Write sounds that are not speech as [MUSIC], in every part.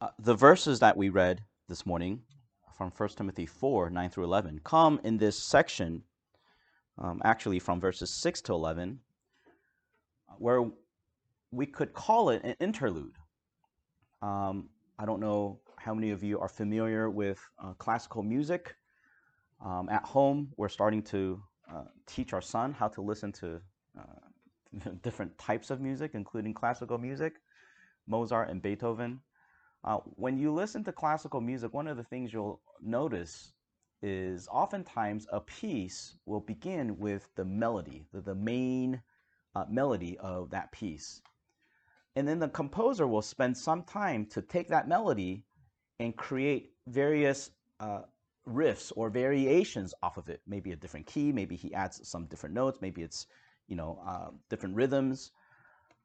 uh, the verses that we read this morning from 1 Timothy 4 9 through 11 come in this section, um, actually from verses 6 to 11, where we could call it an interlude. Um, I don't know how many of you are familiar with uh, classical music. Um, at home, we're starting to uh, teach our son how to listen to uh, [LAUGHS] different types of music, including classical music, Mozart and Beethoven. Uh, when you listen to classical music, one of the things you'll notice is oftentimes a piece will begin with the melody, the, the main uh, melody of that piece. And then the composer will spend some time to take that melody and create various uh, riffs or variations off of it. Maybe a different key, maybe he adds some different notes, maybe it's you know uh, different rhythms,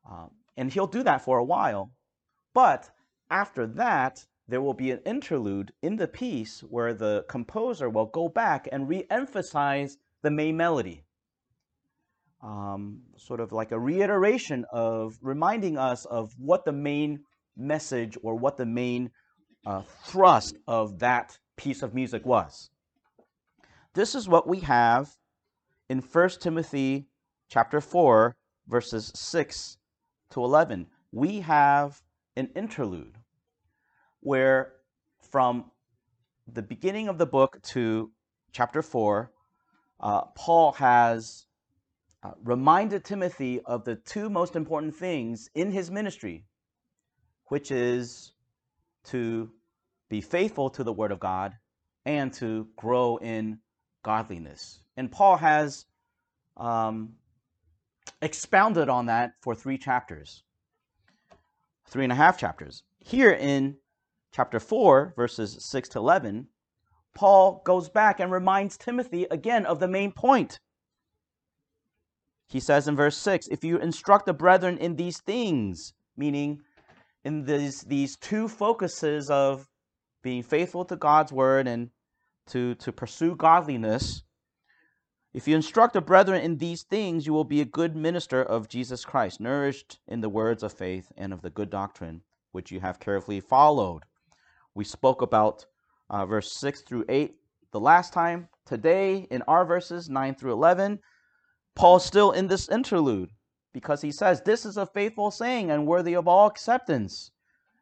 uh, and he'll do that for a while. But after that, there will be an interlude in the piece where the composer will go back and re-emphasize the main melody. Um, sort of like a reiteration of reminding us of what the main message or what the main uh, thrust of that piece of music was. This is what we have in 1 Timothy chapter 4 verses 6 to 11. We have an interlude where from the beginning of the book to chapter 4, uh, Paul has uh, reminded Timothy of the two most important things in his ministry, which is to be faithful to the Word of God and to grow in godliness. And Paul has um, expounded on that for three chapters, three and a half chapters. Here in chapter 4, verses 6 to 11, Paul goes back and reminds Timothy again of the main point. He says in verse 6 If you instruct the brethren in these things, meaning in these, these two focuses of being faithful to God's word and to, to pursue godliness, if you instruct the brethren in these things, you will be a good minister of Jesus Christ, nourished in the words of faith and of the good doctrine which you have carefully followed. We spoke about uh, verse 6 through 8 the last time. Today, in our verses 9 through 11, Paul's still in this interlude because he says, This is a faithful saying and worthy of all acceptance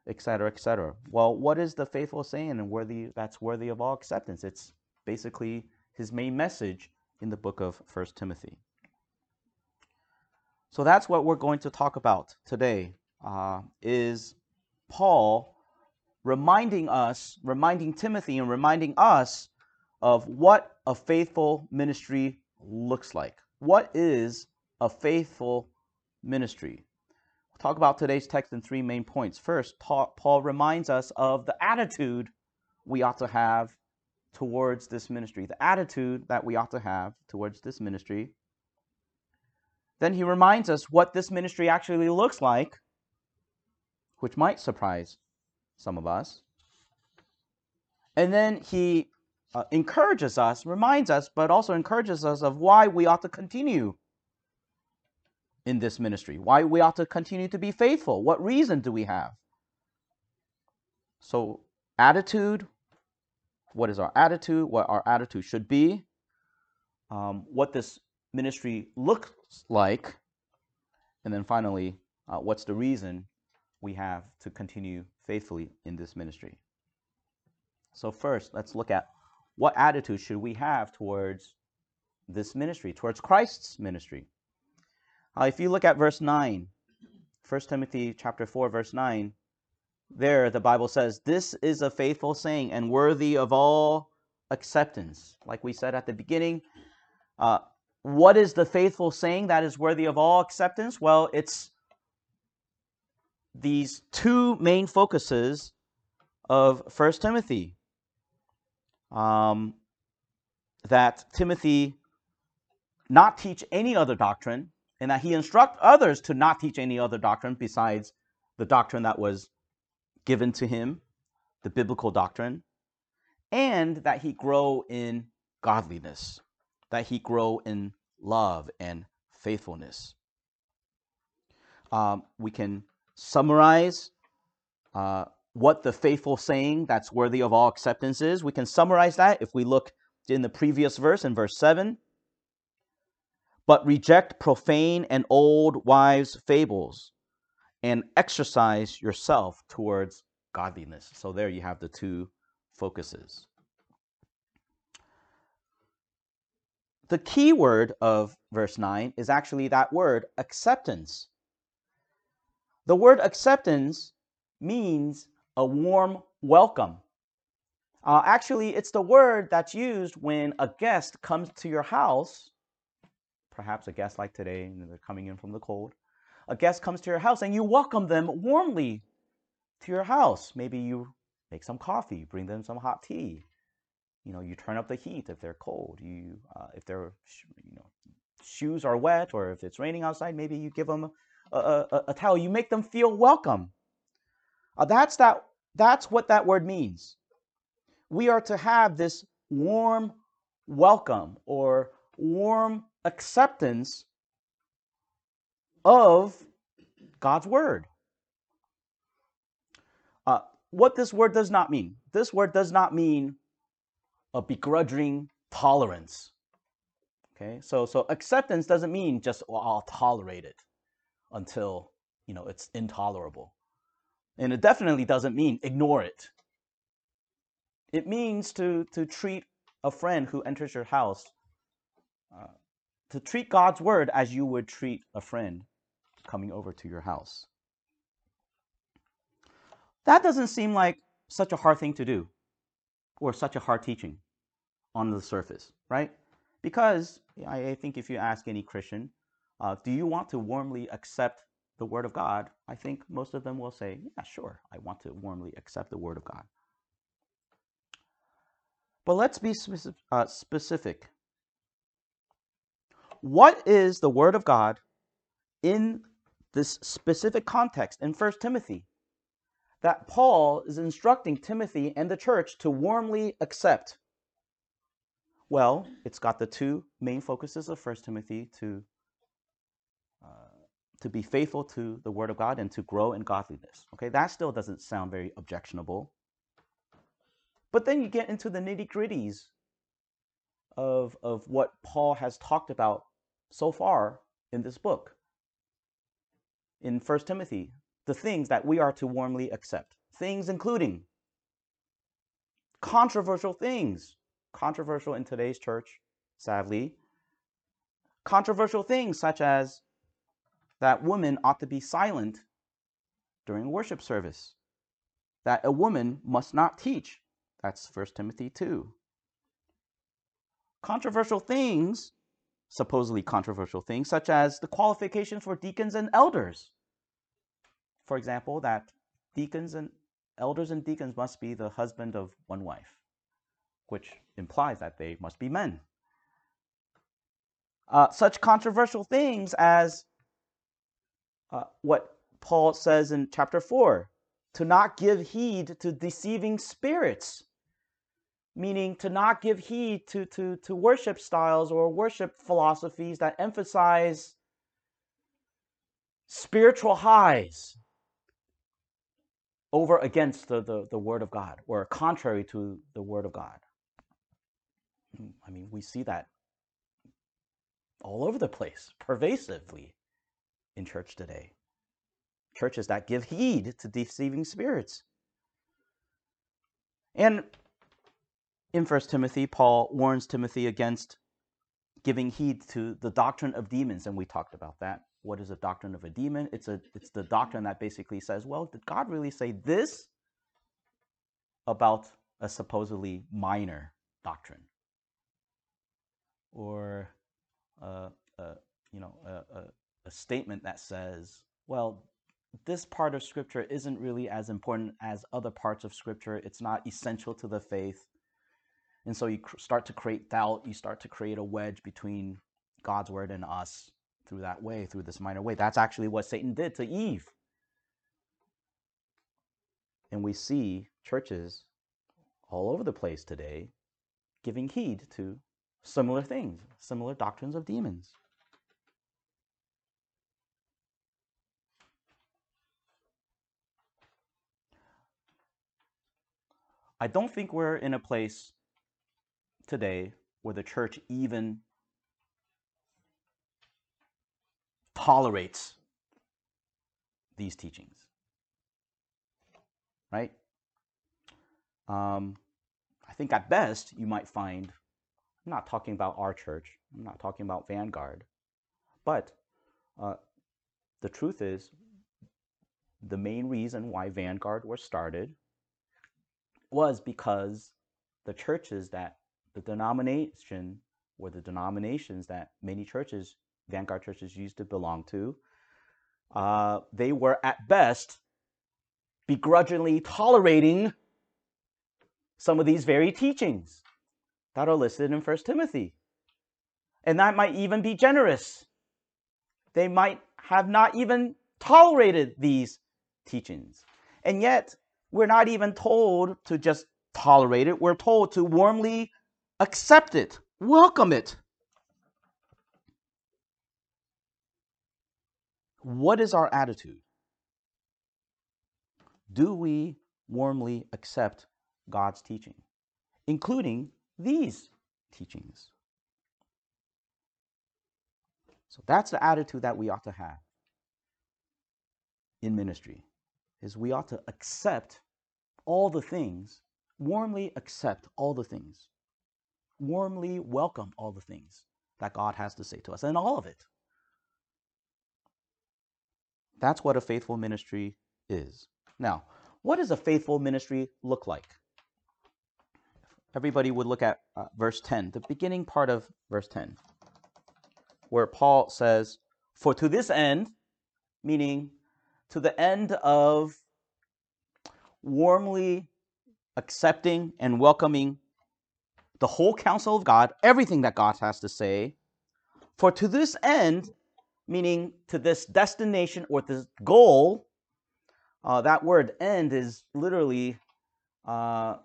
etc., etc. Well, what is the faithful saying and worthy that's worthy of all acceptance? It's basically his main message in the book of First Timothy. So that's what we're going to talk about today. Uh, is Paul reminding us, reminding Timothy, and reminding us of what a faithful ministry looks like. What is a faithful ministry? We'll talk about today's text in three main points. First, Paul reminds us of the attitude we ought to have towards this ministry, the attitude that we ought to have towards this ministry. Then he reminds us what this ministry actually looks like, which might surprise some of us. And then he uh, encourages us, reminds us, but also encourages us of why we ought to continue in this ministry, why we ought to continue to be faithful. What reason do we have? So, attitude what is our attitude, what our attitude should be, um, what this ministry looks like, and then finally, uh, what's the reason we have to continue faithfully in this ministry. So, first, let's look at what attitude should we have towards this ministry, towards Christ's ministry. Uh, if you look at verse 9, 1 Timothy chapter 4, verse 9, there the Bible says, This is a faithful saying and worthy of all acceptance. Like we said at the beginning, uh, what is the faithful saying that is worthy of all acceptance? Well, it's these two main focuses of 1 Timothy. Um, that Timothy not teach any other doctrine, and that he instruct others to not teach any other doctrine besides the doctrine that was given to him, the biblical doctrine, and that he grow in godliness, that he grow in love and faithfulness. Um, we can summarize uh, what the faithful saying that's worthy of all acceptance is. We can summarize that if we look in the previous verse, in verse 7. But reject profane and old wives' fables and exercise yourself towards godliness. So there you have the two focuses. The key word of verse 9 is actually that word acceptance. The word acceptance means a warm welcome. Uh, actually, it's the word that's used when a guest comes to your house, perhaps a guest like today, and they're coming in from the cold. A guest comes to your house and you welcome them warmly to your house. Maybe you make some coffee, bring them some hot tea. You know, you turn up the heat if they're cold. You, uh, if their, you know, shoes are wet or if it's raining outside, maybe you give them a, a, a towel. You make them feel welcome. Uh, that's that. That's what that word means. We are to have this warm welcome or warm acceptance of God's word. Uh, what this word does not mean. This word does not mean a begrudging tolerance. Okay, so so acceptance doesn't mean just well, I'll tolerate it until you know it's intolerable. And it definitely doesn't mean ignore it. It means to, to treat a friend who enters your house, uh, to treat God's word as you would treat a friend coming over to your house. That doesn't seem like such a hard thing to do or such a hard teaching on the surface, right? Because I think if you ask any Christian, uh, do you want to warmly accept the Word of God, I think most of them will say, yeah, sure, I want to warmly accept the Word of God. But let's be uh, specific. What is the Word of God in this specific context in 1 Timothy that Paul is instructing Timothy and the church to warmly accept? Well, it's got the two main focuses of 1 Timothy to uh, to be faithful to the word of God and to grow in godliness. Okay, that still doesn't sound very objectionable. But then you get into the nitty gritties of, of what Paul has talked about so far in this book. In 1 Timothy, the things that we are to warmly accept, things including controversial things, controversial in today's church, sadly, controversial things such as that women ought to be silent during worship service, that a woman must not teach. That's 1 Timothy 2. Controversial things, supposedly controversial things, such as the qualifications for deacons and elders. For example, that deacons and elders and deacons must be the husband of one wife, which implies that they must be men. Uh, such controversial things as uh, what Paul says in chapter 4 to not give heed to deceiving spirits, meaning to not give heed to, to, to worship styles or worship philosophies that emphasize spiritual highs over against the, the, the Word of God or contrary to the Word of God. Hmm, I mean, we see that all over the place, pervasively in church today. Churches that give heed to deceiving spirits. And in 1 Timothy, Paul warns Timothy against giving heed to the doctrine of demons, and we talked about that. What is a doctrine of a demon? It's a it's the doctrine that basically says, well, did God really say this about a supposedly minor doctrine? Or uh, uh, you know, a, a, a statement that says, well, this part of scripture isn't really as important as other parts of scripture. It's not essential to the faith. And so you start to create doubt, you start to create a wedge between God's word and us through that way, through this minor way. That's actually what Satan did to Eve. And we see churches all over the place today giving heed to similar things, similar doctrines of demons. I don't think we're in a place today where the church even tolerates these teachings. Right? Um, I think at best you might find, I'm not talking about our church, I'm not talking about Vanguard, but uh, the truth is, the main reason why Vanguard was started was because the churches that the denomination or the denominations that many churches, Vanguard churches, used to belong to, uh, they were at best begrudgingly tolerating some of these very teachings that are listed in 1 Timothy. And that might even be generous. They might have not even tolerated these teachings. And yet, we're not even told to just tolerate it, we're told to warmly accept it, welcome it. What is our attitude? Do we warmly accept God's teaching, including these teachings? So that's the attitude that we ought to have in ministry is we ought to accept all the things, warmly accept all the things, warmly welcome all the things that God has to say to us, and all of it. That's what a faithful ministry is. Now, what does a faithful ministry look like? Everybody would look at uh, verse 10, the beginning part of verse 10, where Paul says, For to this end, meaning to the end of warmly accepting and welcoming the whole counsel of God, everything that God has to say. For to this end, meaning to this destination or this goal, uh, that word end is literally uh,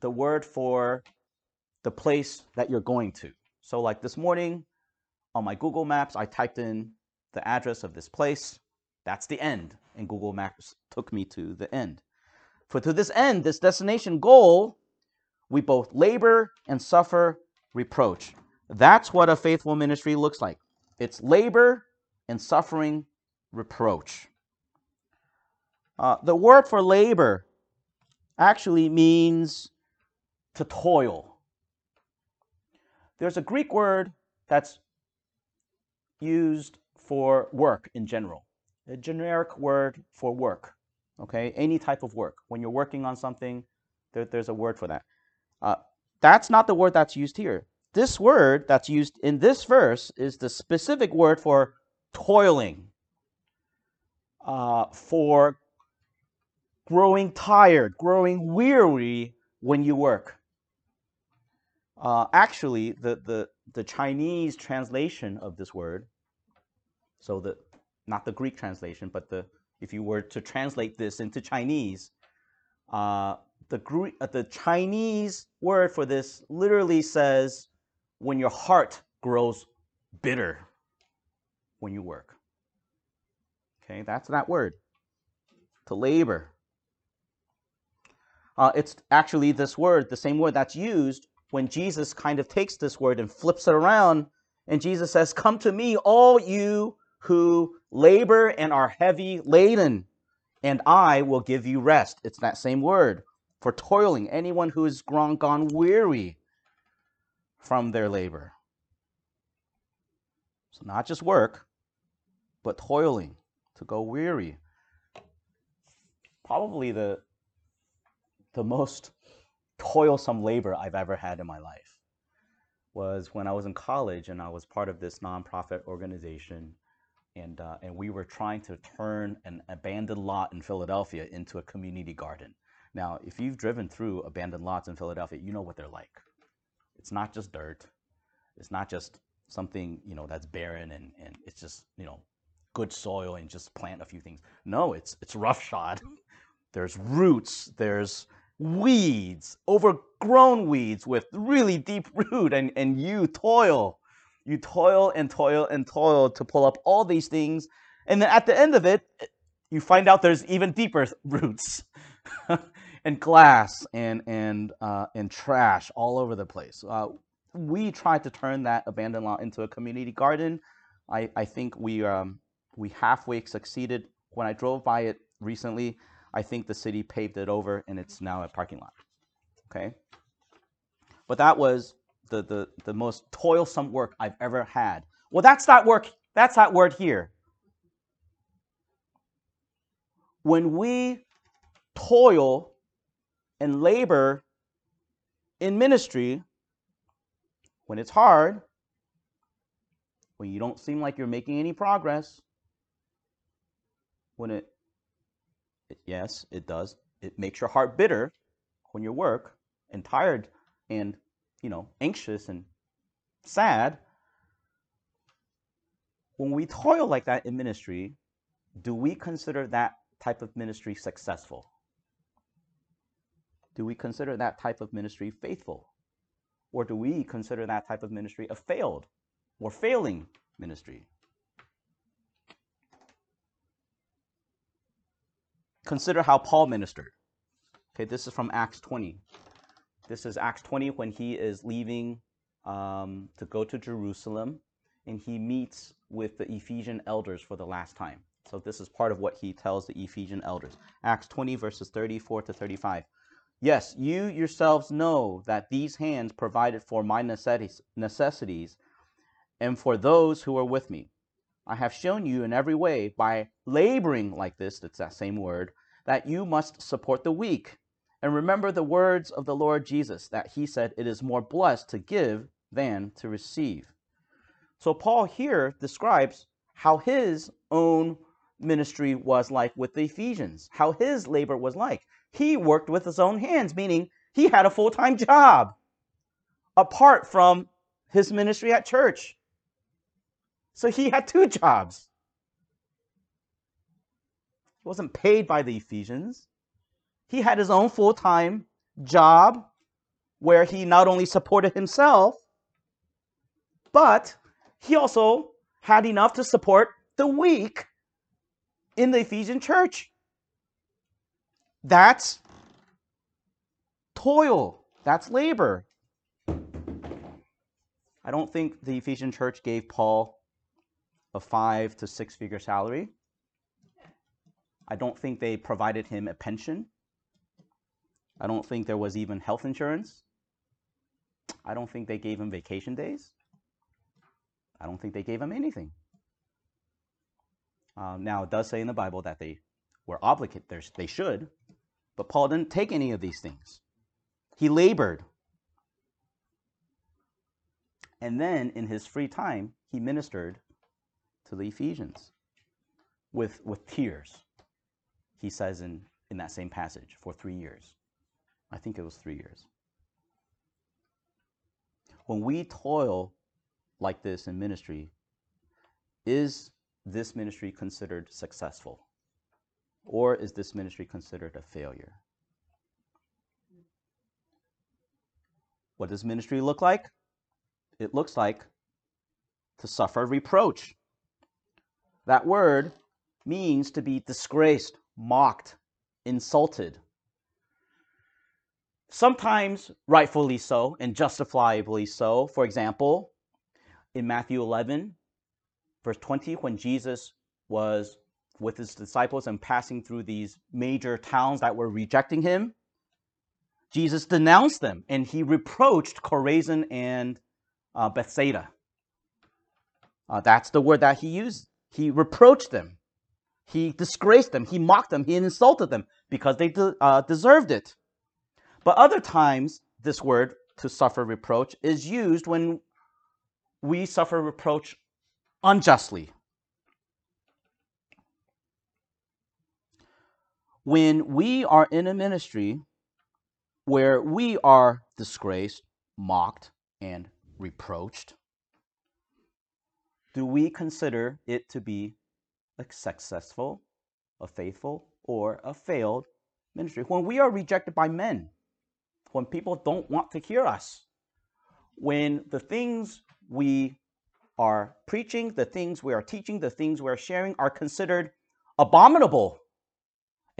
the word for the place that you're going to. So, like this morning on my Google Maps, I typed in the address of this place. That's the end. And Google Maps took me to the end. For to this end, this destination goal, we both labor and suffer reproach. That's what a faithful ministry looks like. It's labor and suffering reproach. Uh, the word for labor actually means to toil. There's a Greek word that's used for work in general a generic word for work. Okay, any type of work. When you're working on something, there, there's a word for that. Uh, that's not the word that's used here. This word that's used in this verse is the specific word for toiling, uh, for growing tired, growing weary when you work. Uh, actually, the, the, the Chinese translation of this word, so the not the Greek translation, but the if you were to translate this into Chinese, uh, the Greek, uh, the Chinese word for this literally says when your heart grows bitter when you work. Okay, that's that word. To labor. Uh, it's actually this word, the same word that's used when Jesus kind of takes this word and flips it around, and Jesus says, "Come to me, all you who labor and are heavy laden, and I will give you rest. It's that same word for toiling, anyone who has grown, gone weary from their labor. So, not just work, but toiling, to go weary. Probably the, the most toilsome labor I've ever had in my life was when I was in college and I was part of this nonprofit organization and uh, and we were trying to turn an abandoned lot in Philadelphia into a community garden. Now, if you've driven through abandoned lots in Philadelphia, you know what they're like. It's not just dirt. It's not just something you know that's barren and, and it's just you know good soil and just plant a few things. No, it's it's roughshod. [LAUGHS] There's roots. There's weeds, overgrown weeds with really deep [LAUGHS] root, and and you toil you toil and toil and toil to pull up all these things. And then at the end of it, you find out there's even deeper [LAUGHS] roots. And glass and and uh, and trash all over the place. Uh, we tried to turn that abandoned lot into a community garden. I, I think we um, we halfway succeeded. When I drove by it recently, I think the city paved it over and it's now a parking lot. Okay, but that was the the the most toilsome work I've ever had. Well, that's that work. That's that word here. When we toil and labor in ministry, when it's hard, when you don't seem like you're making any progress, when it, it, yes, it does, it makes your heart bitter when you work and tired and, you know, anxious and sad. When we toil like that in ministry, do we consider that type of ministry successful? Do we consider that type of ministry faithful? Or do we consider that type of ministry a failed or failing ministry? Consider how Paul ministered. Okay, this is from Acts 20. This is Acts 20 when he is leaving um, to go to Jerusalem and he meets with the Ephesian elders for the last time. So, this is part of what he tells the Ephesian elders. Acts 20, verses 34 to 35. Yes, you yourselves know that these hands provided for my necessities and for those who are with me. I have shown you in every way by laboring like this, that's that same word, that you must support the weak. And remember the words of the Lord Jesus, that he said, It is more blessed to give than to receive. So Paul here describes how his own ministry was like with the Ephesians, how his labor was like he worked with his own hands, meaning he had a full time job apart from his ministry at church. So he had two jobs. He wasn't paid by the Ephesians. He had his own full time job where he not only supported himself, but he also had enough to support the weak in the Ephesian church. That's toil. That's labor. I don't think the Ephesian church gave Paul a five to six figure salary. I don't think they provided him a pension. I don't think there was even health insurance. I don't think they gave him vacation days. I don't think they gave him anything. Um, now, it does say in the Bible that they were obligated, they should, but Paul didn't take any of these things. He labored. And then in his free time, he ministered to the Ephesians with, with tears, he says in, in that same passage, for three years. I think it was three years. When we toil like this in ministry, is this ministry considered successful? Or is this ministry considered a failure? What does ministry look like? It looks like to suffer reproach. That word means to be disgraced, mocked, insulted. Sometimes rightfully so and justifiably so. For example, in Matthew 11, verse 20, when Jesus was with his disciples and passing through these major towns that were rejecting him, Jesus denounced them and he reproached Chorazin and uh, Bethsaida. Uh, that's the word that he used. He reproached them. He disgraced them. He mocked them. He insulted them because they de- uh, deserved it. But other times, this word to suffer reproach is used when we suffer reproach unjustly. When we are in a ministry where we are disgraced, mocked, and reproached, do we consider it to be a successful, a faithful, or a failed ministry? When we are rejected by men, when people don't want to hear us, when the things we are preaching, the things we are teaching, the things we are sharing are considered abominable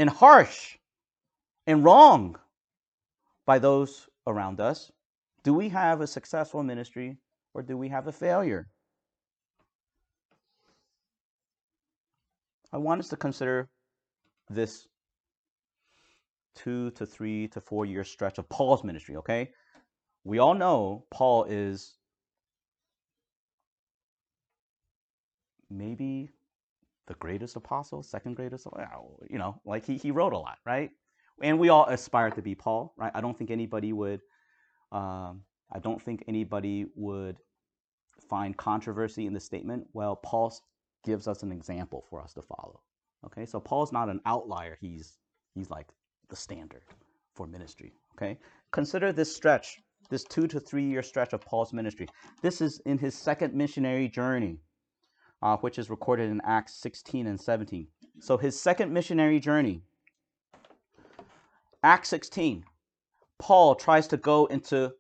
and harsh, and wrong by those around us? Do we have a successful ministry or do we have a failure? I want us to consider this two to three to four year stretch of Paul's ministry, okay? We all know Paul is maybe the greatest apostle, second greatest, you know, like he, he wrote a lot, right? And we all aspire to be Paul, right? I don't think anybody would, um, I don't think anybody would find controversy in the statement. Well, Paul gives us an example for us to follow. Okay, so Paul's not an outlier. He's he's like the standard for ministry. Okay, consider this stretch, this two to three year stretch of Paul's ministry. This is in his second missionary journey uh, which is recorded in Acts 16 and 17. So his second missionary journey, Acts 16, Paul tries to go into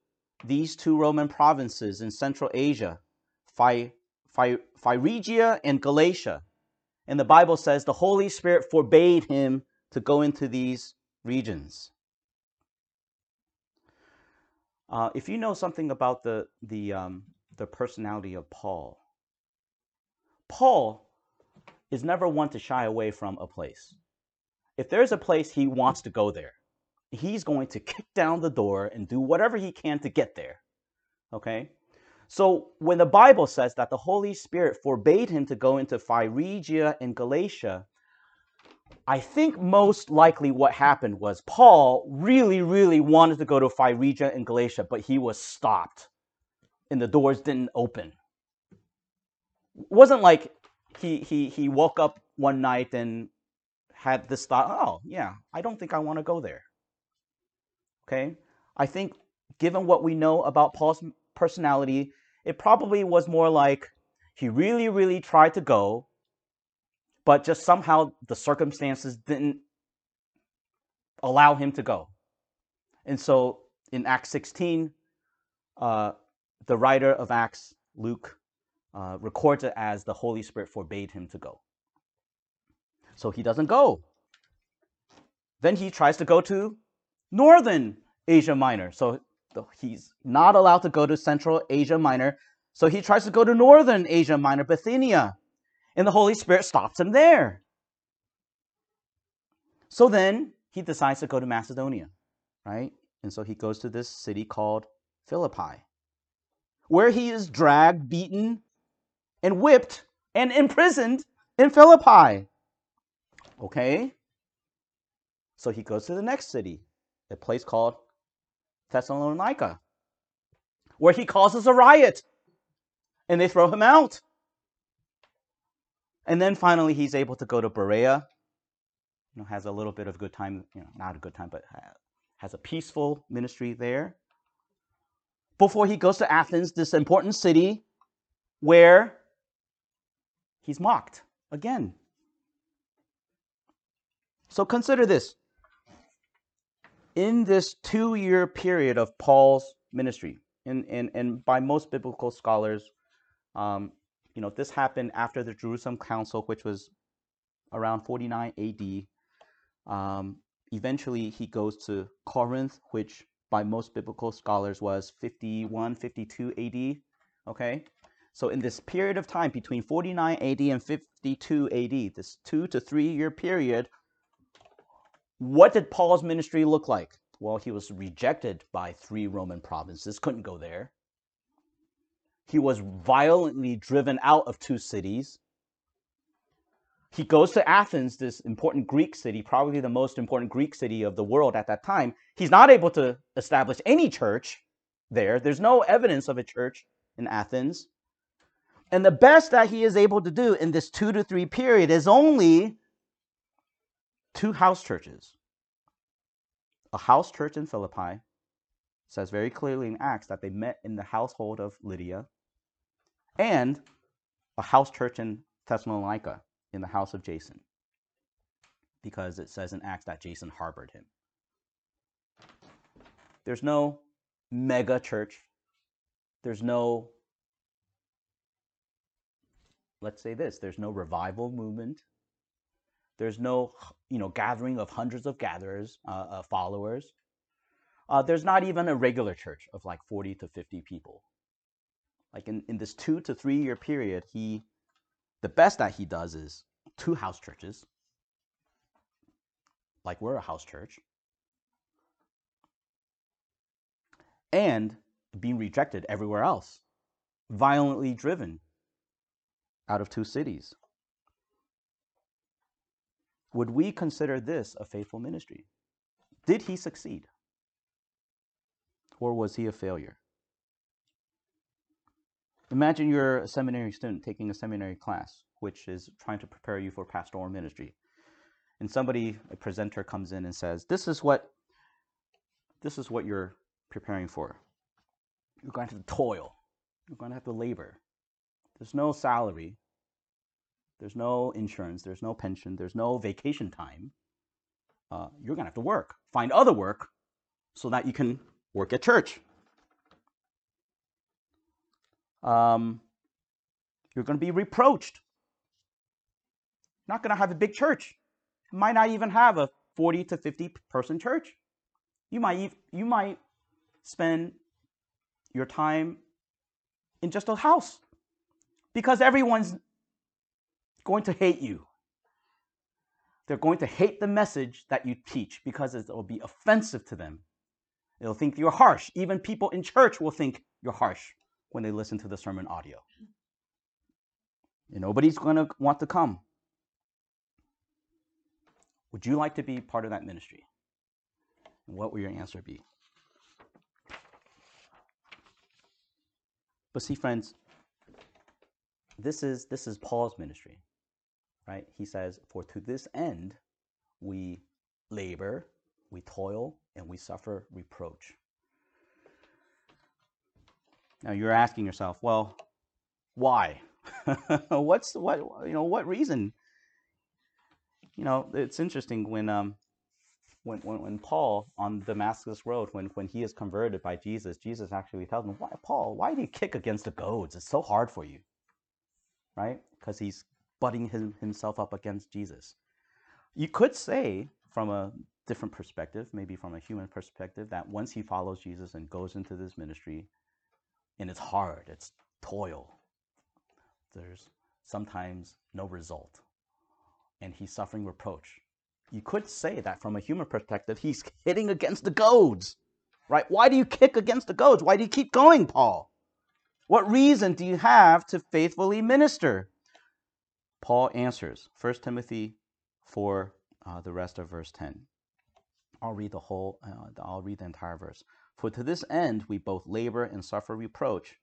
these two Roman provinces in Central Asia, Phy, Phy, Phrygia and Galatia. And the Bible says the Holy Spirit forbade him to go into these regions. Uh, if you know something about the the um, the personality of Paul, Paul is never one to shy away from a place. If there's a place he wants to go there, he's going to kick down the door and do whatever he can to get there. Okay? So when the Bible says that the Holy Spirit forbade him to go into Phrygia and Galatia, I think most likely what happened was Paul really, really wanted to go to Phrygia and Galatia, but he was stopped and the doors didn't open wasn't like he he he woke up one night and had this thought, oh yeah, I don't think I want to go there. Okay? I think given what we know about Paul's personality, it probably was more like he really, really tried to go, but just somehow the circumstances didn't allow him to go. And so in Acts 16, uh, the writer of Acts, Luke, uh, records it as the Holy Spirit forbade him to go. So he doesn't go. Then he tries to go to northern Asia Minor. So he's not allowed to go to Central Asia Minor. So he tries to go to northern Asia Minor, Bithynia. And the Holy Spirit stops him there. So then he decides to go to Macedonia, right? And so he goes to this city called Philippi, where he is dragged, beaten, and whipped and imprisoned in Philippi. Okay? So he goes to the next city, a place called Thessalonica, where he causes a riot and they throw him out. And then finally, he's able to go to Berea, you know, has a little bit of good time, you know, not a good time, but has a peaceful ministry there. Before he goes to Athens, this important city where he's mocked again. So consider this. In this two year period of Paul's ministry, and, and, and by most biblical scholars, um, you know, this happened after the Jerusalem Council, which was around 49 AD. Um, eventually, he goes to Corinth, which by most biblical scholars was 51, 52 AD. Okay? So in this period of time between 49 AD and 52 AD, this two to three year period, what did Paul's ministry look like? Well, he was rejected by three Roman provinces, couldn't go there. He was violently driven out of two cities. He goes to Athens, this important Greek city, probably the most important Greek city of the world at that time. He's not able to establish any church there. There's no evidence of a church in Athens. And the best that he is able to do in this two to three period is only two house churches. A house church in Philippi says very clearly in Acts that they met in the household of Lydia, and a house church in Thessalonica in the house of Jason, because it says in Acts that Jason harbored him. There's no mega church. There's no let's say this there's no revival movement, There's no, you know, gathering of hundreds of gatherers, uh, uh, followers. Uh, there's not even a regular church of like 40 to 50 people. Like in, in this two to three year period, he, the best that he does is two house churches. Like we're a house church. And being rejected everywhere else, violently driven out of two cities. Would we consider this a faithful ministry? Did he succeed? Or was he a failure? Imagine you're a seminary student taking a seminary class, which is trying to prepare you for pastoral ministry. And somebody, a presenter, comes in and says, This is what this is what you're preparing for. You're going to have to toil. You're going to have to labor. There's no salary. There's no insurance. There's no pension. There's no vacation time. Uh, you're going to have to work. Find other work so that you can work at church. Um, you're going to be reproached. Not going to have a big church. You might not even have a 40 to 50 person church. You might, you might spend your time in just a house because everyone's going to hate you. They're going to hate the message that you teach because it will be offensive to them. They'll think you're harsh. Even people in church will think you're harsh when they listen to the sermon audio. And nobody's going to want to come. Would you like to be part of that ministry? And what will your answer be? But see, friends, this is this is Paul's ministry, right? He says, "For to this end we labor, we toil, and we suffer reproach." Now you're asking yourself, well, why? [LAUGHS] What's what you know? What reason? You know, it's interesting when um when, when, when Paul on Damascus Road, when, when he is converted by Jesus, Jesus actually tells him, why, Paul, why do you kick against the goads? It's so hard for you, right? Because he's butting him, himself up against Jesus. You could say, from a different perspective, maybe from a human perspective, that once he follows Jesus and goes into this ministry, and it's hard, it's toil, there's sometimes no result, and he's suffering reproach you could say that from a human perspective, he's hitting against the goads, right? Why do you kick against the goads? Why do you keep going, Paul? What reason do you have to faithfully minister? Paul answers 1 Timothy 4, uh, the rest of verse 10. I'll read the whole, uh, I'll read the entire verse. For to this end we both labor and suffer reproach,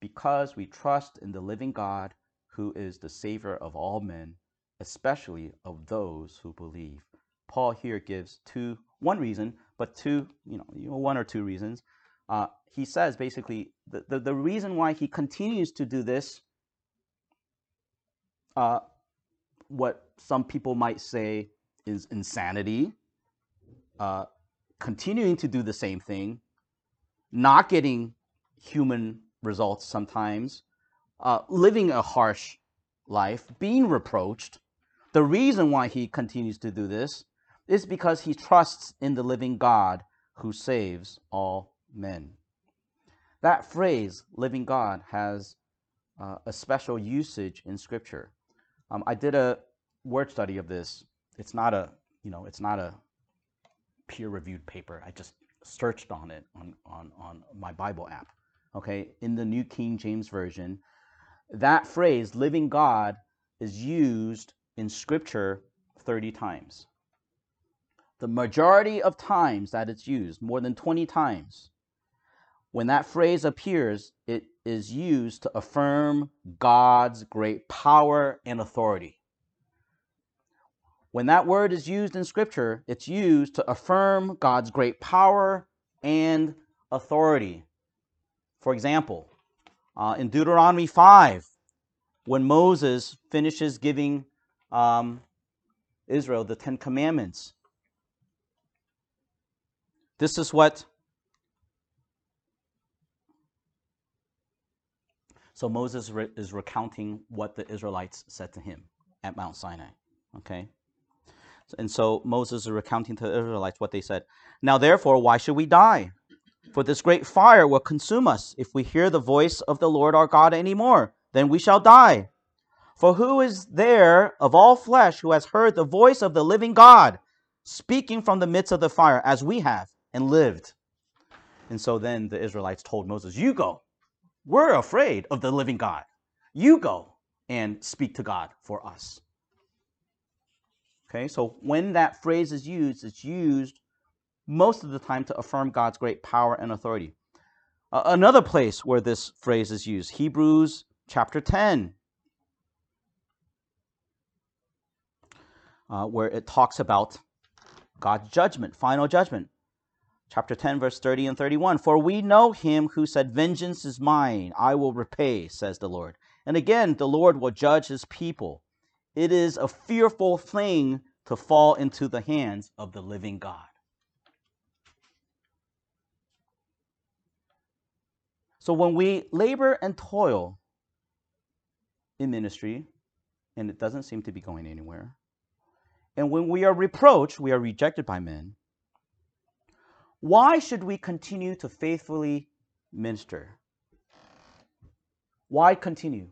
because we trust in the living God, who is the Savior of all men especially of those who believe. Paul here gives two, one reason, but two, you know, one or two reasons. Uh, he says basically the, the, the, reason why he continues to do this, uh, what some people might say is insanity, uh, continuing to do the same thing, not getting human results sometimes, uh, living a harsh life, being reproached, the reason why he continues to do this is because he trusts in the living God who saves all men. That phrase, living God, has uh, a special usage in Scripture. Um, I did a word study of this. It's not a, you know, it's not a peer-reviewed paper. I just searched on it on, on, on my Bible app. Okay, in the New King James Version, that phrase, living God, is used in Scripture 30 times. The majority of times that it's used, more than 20 times, when that phrase appears, it is used to affirm God's great power and authority. When that word is used in Scripture, it's used to affirm God's great power and authority. For example, uh, in Deuteronomy 5, when Moses finishes giving um, Israel the Ten Commandments. This is what. So Moses re- is recounting what the Israelites said to him at Mount Sinai. Okay? And so Moses is recounting to the Israelites what they said. Now, therefore, why should we die? For this great fire will consume us. If we hear the voice of the Lord our God any more, then we shall die. For who is there of all flesh who has heard the voice of the living God speaking from the midst of the fire, as we have, and lived? And so then the Israelites told Moses, You go. We're afraid of the living God. You go and speak to God for us. Okay, so when that phrase is used, it's used most of the time to affirm God's great power and authority. Uh, another place where this phrase is used, Hebrews chapter 10, uh, where it talks about God's judgment, final judgment. Chapter 10, verse 30 and 31. For we know him who said, Vengeance is mine, I will repay, says the Lord. And again, the Lord will judge his people. It is a fearful thing to fall into the hands of the living God. So when we labor and toil in ministry, and it doesn't seem to be going anywhere, and when we are reproached, we are rejected by men, why should we continue to faithfully minister? Why continue?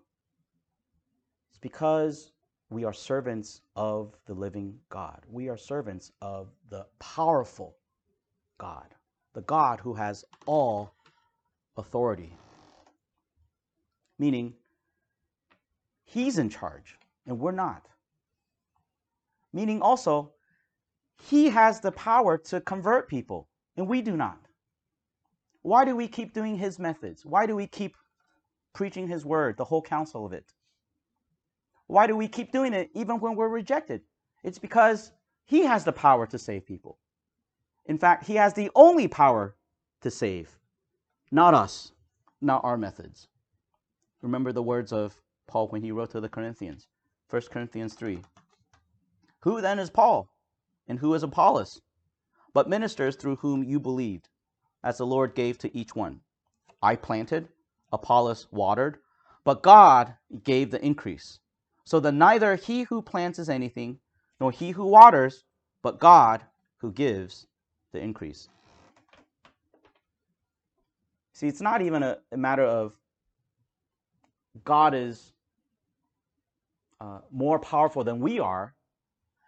It's because we are servants of the living God. We are servants of the powerful God, the God who has all authority. Meaning, He's in charge and we're not. Meaning also, He has the power to convert people and we do not. Why do we keep doing His methods? Why do we keep preaching His word, the whole counsel of it? Why do we keep doing it even when we're rejected? It's because He has the power to save people. In fact, He has the only power to save, not us, not our methods. Remember the words of Paul when he wrote to the Corinthians, 1 Corinthians 3. Who then is Paul? And who is Apollos? But ministers through whom you believed, as the Lord gave to each one. I planted, Apollos watered, but God gave the increase. So that neither he who plants is anything, nor he who waters, but God who gives the increase. See, it's not even a, a matter of God is uh, more powerful than we are.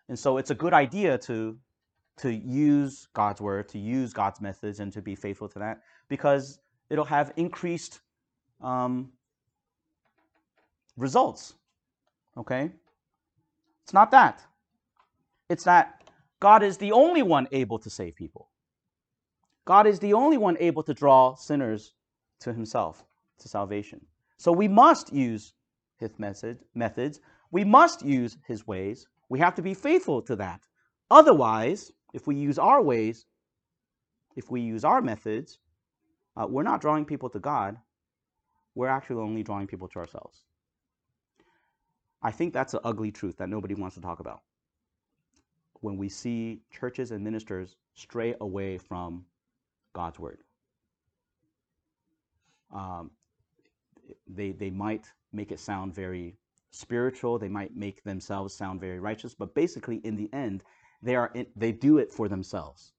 And so it's a good idea to, to use God's word, to use God's methods, and to be faithful to that because it'll have increased um, results. Okay? It's not that. It's that God is the only one able to save people. God is the only one able to draw sinners to himself, to salvation. So we must use his method, methods. We must use his ways. We have to be faithful to that. Otherwise, if we use our ways, if we use our methods, uh, we're not drawing people to God. We're actually only drawing people to ourselves. I think that's an ugly truth that nobody wants to talk about. When we see churches and ministers stray away from God's word, um, they, they might make it sound very spiritual, they might make themselves sound very righteous, but basically, in the end, they, are in, they do it for themselves.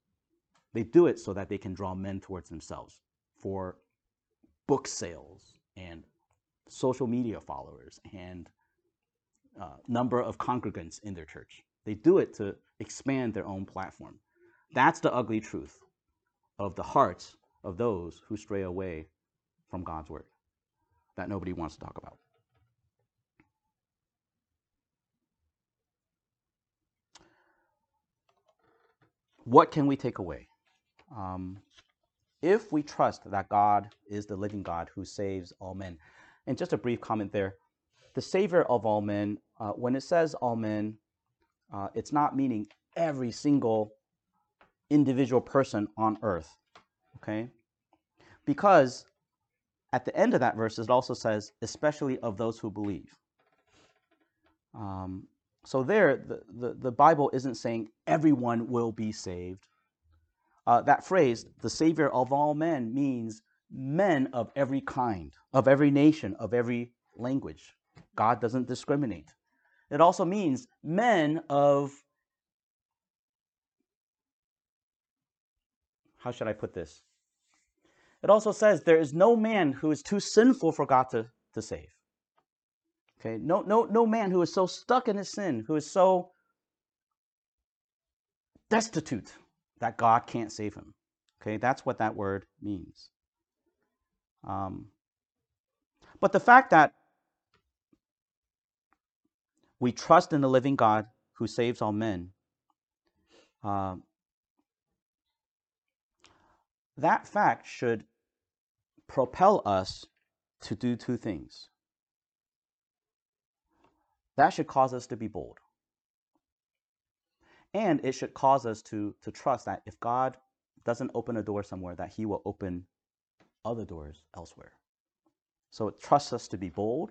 They do it so that they can draw men towards themselves for book sales and social media followers and uh, number of congregants in their church. They do it to expand their own platform. That's the ugly truth of the hearts of those who stray away from God's word that nobody wants to talk about. What can we take away? Um, if we trust that God is the living God who saves all men, and just a brief comment there the Savior of all men, uh, when it says all men, uh, it's not meaning every single individual person on earth. Okay? Because at the end of that verse, it also says, especially of those who believe. Um, so there, the, the, the Bible isn't saying everyone will be saved. Uh, that phrase, the Savior of all men, means men of every kind, of every nation, of every language. God doesn't discriminate. It also means men of, how should I put this? It also says there is no man who is too sinful for God to, to save. Okay, no, no, no man who is so stuck in his sin, who is so destitute that God can't save him. Okay, that's what that word means. Um, but the fact that we trust in the living God who saves all men, uh, that fact should propel us to do two things. That should cause us to be bold. And it should cause us to, to trust that if God doesn't open a door somewhere, that He will open other doors elsewhere. So it trusts us to be bold,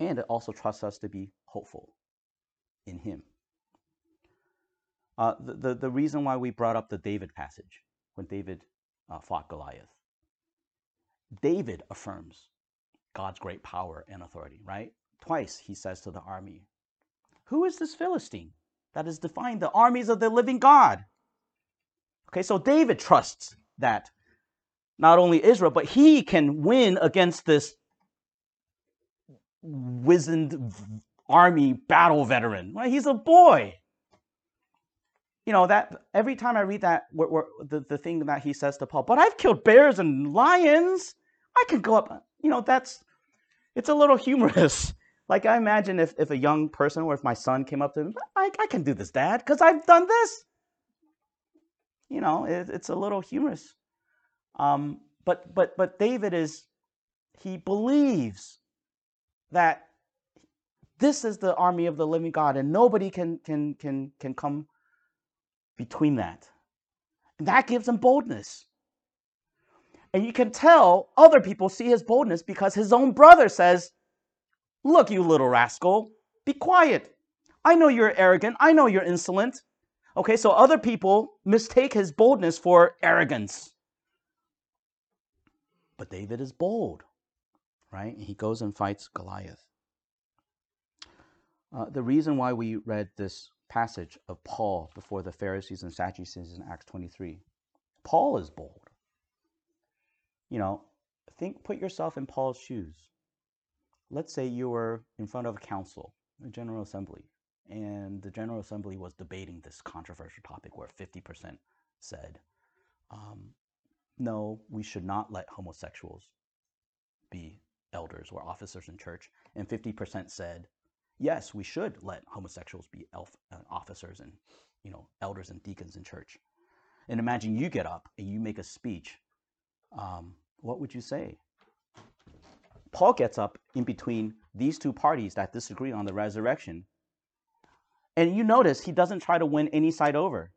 and it also trusts us to be hopeful in Him. Uh, the, the, the, reason why we brought up the David passage when David uh, fought Goliath, David affirms God's great power and authority, right? Twice he says to the army, Who is this Philistine that is defying the armies of the living God? Okay, so David trusts that not only Israel, but he can win against this wizened army battle veteran. Right? He's a boy. You know that every time I read that, where, where, the the thing that he says to Paul, but I've killed bears and lions. I can go up. You know that's it's a little humorous. [LAUGHS] Like I imagine if if a young person or if my son came up to me, I, I can do this, Dad, because I've done this. You know, it, it's a little humorous. Um, but but but David is he believes that this is the army of the living God, and nobody can can can can come between that. And that gives him boldness. And you can tell other people see his boldness because his own brother says, Look, you little rascal, be quiet. I know you're arrogant. I know you're insolent. Okay, so other people mistake his boldness for arrogance. But David is bold, right? He goes and fights Goliath. Uh, the reason why we read this passage of Paul before the Pharisees and Sadducees in Acts 23, Paul is bold. You know, think, put yourself in Paul's shoes. Let's say you were in front of a council, a general assembly, and the general assembly was debating this controversial topic where 50% said, um, no, we should not let homosexuals be elders or officers in church, and 50% said, yes, we should let homosexuals be elf, uh, officers and you know elders and deacons in church. And imagine you get up and you make a speech. Um, what would you say? Paul gets up in between these two parties that disagree on the resurrection. And you notice he doesn't try to win any side over.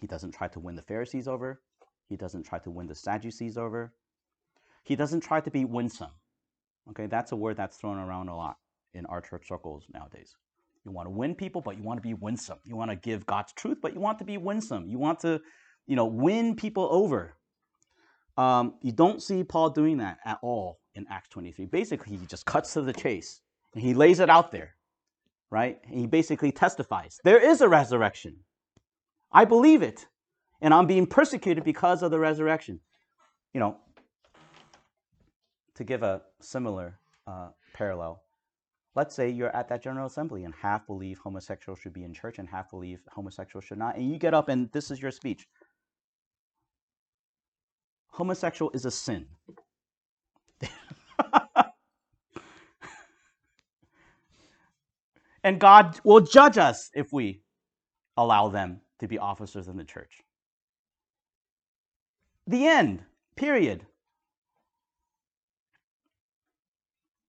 He doesn't try to win the Pharisees over. He doesn't try to win the Sadducees over. He doesn't try to be winsome. Okay, that's a word that's thrown around a lot in our church circles nowadays. You want to win people, but you want to be winsome. You want to give God's truth, but you want to be winsome. You want to, you know, win people over. Um, you don't see Paul doing that at all in Acts 23. Basically, he just cuts to the chase and he lays it out there, right? And he basically testifies there is a resurrection. I believe it, and I'm being persecuted because of the resurrection. You know, to give a similar uh, parallel, let's say you're at that general assembly and half believe homosexuals should be in church and half believe homosexuals should not and you get up and this is your speech homosexual is a sin. [LAUGHS] And god will judge us if we allow them to be officers in the church. The end period.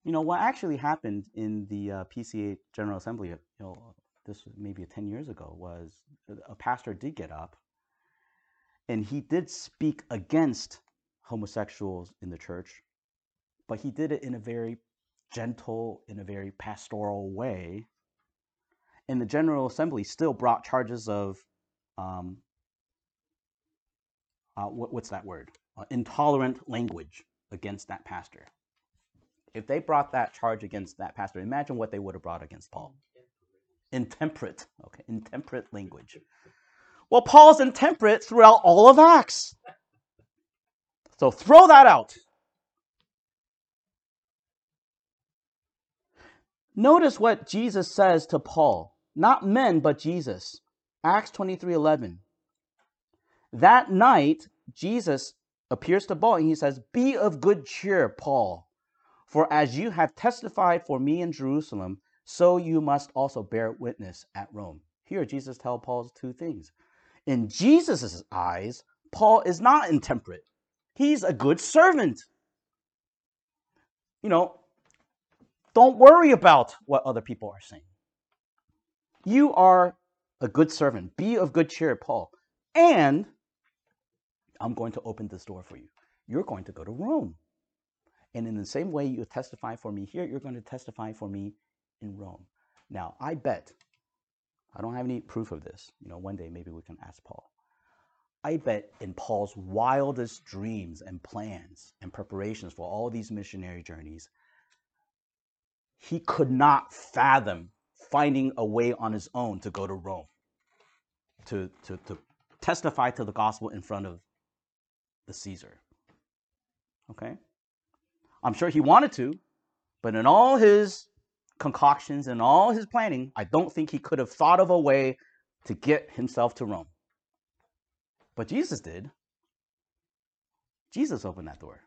You know, what actually happened in the uh, PCA General Assembly, you know, this was maybe 10 years ago, was a pastor did get up and he did speak against homosexuals in the church, but he did it in a very gentle, in a very pastoral way. And the General Assembly still brought charges of, um, uh, what, what's that word? Uh, intolerant language against that pastor. If they brought that charge against that pastor, imagine what they would have brought against Paul. Intemperate, okay, intemperate language. Well, Paul's intemperate throughout all of Acts. So throw that out. Notice what Jesus says to Paul. Not men, but Jesus. Acts 23 11. That night, Jesus appears to Paul and he says, Be of good cheer, Paul, for as you have testified for me in Jerusalem, so you must also bear witness at Rome. Here, Jesus tells Paul two things. In Jesus' eyes, Paul is not intemperate, he's a good servant. You know, don't worry about what other people are saying. You are a good servant. Be of good cheer, Paul. And I'm going to open this door for you. You're going to go to Rome. And in the same way you testify for me here, you're going to testify for me in Rome. Now, I bet, I don't have any proof of this. You know, one day maybe we can ask Paul. I bet in Paul's wildest dreams and plans and preparations for all these missionary journeys, he could not fathom finding a way on his own to go to Rome, to, to, to testify to the gospel in front of the Caesar. Okay? I'm sure he wanted to, but in all his concoctions and all his planning, I don't think he could have thought of a way to get himself to Rome. But Jesus did. Jesus opened that door.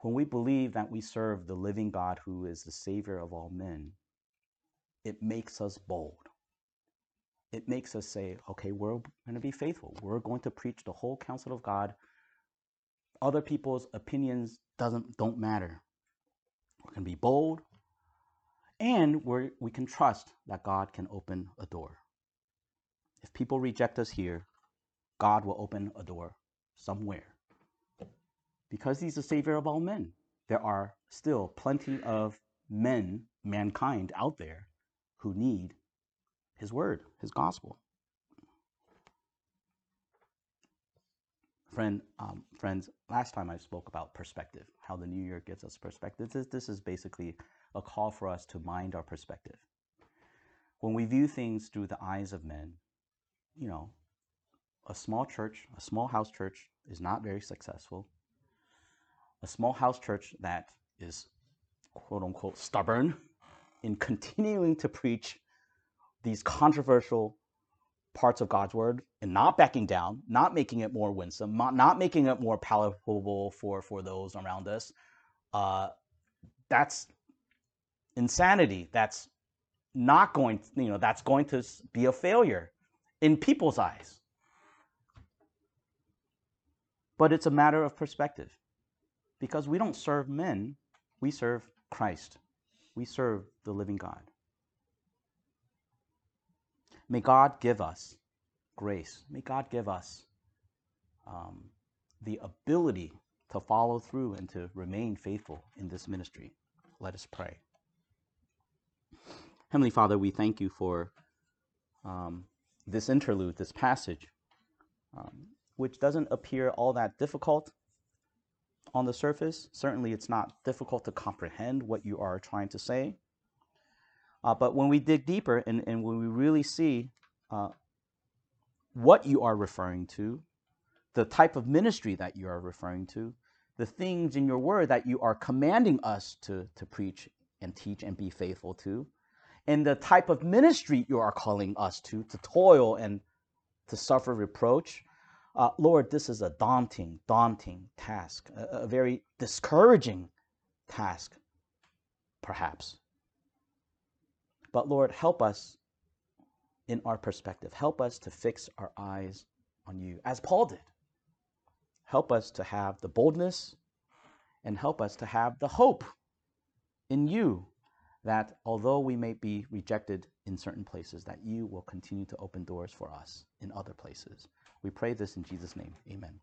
When we believe that we serve the living God who is the Savior of all men, it makes us bold. It makes us say, okay, we're going to be faithful. We're going to preach the whole counsel of God. Other people's opinions doesn't don't matter. We can be bold, and we we can trust that God can open a door. If people reject us here, God will open a door somewhere because he's the savior of all men, there are still plenty of men, mankind out there who need his word, his gospel. Friend, um, friends, last time I spoke about perspective, how the new year gives us perspective. This, this is basically a call for us to mind our perspective. When we view things through the eyes of men, you know, a small church, a small house church is not very successful a small house church that is quote unquote stubborn in continuing to preach these controversial parts of God's word and not backing down, not making it more winsome, not making it more palatable for, for those around us, uh, that's insanity. That's not going, you know, that's going to be a failure in people's eyes. But it's a matter of perspective because we don't serve men, we serve Christ. We serve the living God. May God give us grace. May God give us um, the ability to follow through and to remain faithful in this ministry. Let us pray. Heavenly Father, we thank you for um, this interlude, this passage, um, which doesn't appear all that difficult on the surface. Certainly, it's not difficult to comprehend what you are trying to say. Uh, but when we dig deeper and, and when we really see uh, what you are referring to, the type of ministry that you are referring to, the things in your word that you are commanding us to, to preach and teach and be faithful to, and the type of ministry you are calling us to, to toil and to suffer reproach, uh, Lord, this is a daunting, daunting task, a, a very discouraging task, perhaps. But Lord, help us in our perspective. Help us to fix our eyes on you, as Paul did. Help us to have the boldness and help us to have the hope in you that although we may be rejected in certain places, that you will continue to open doors for us in other places. We pray this in Jesus' name. Amen.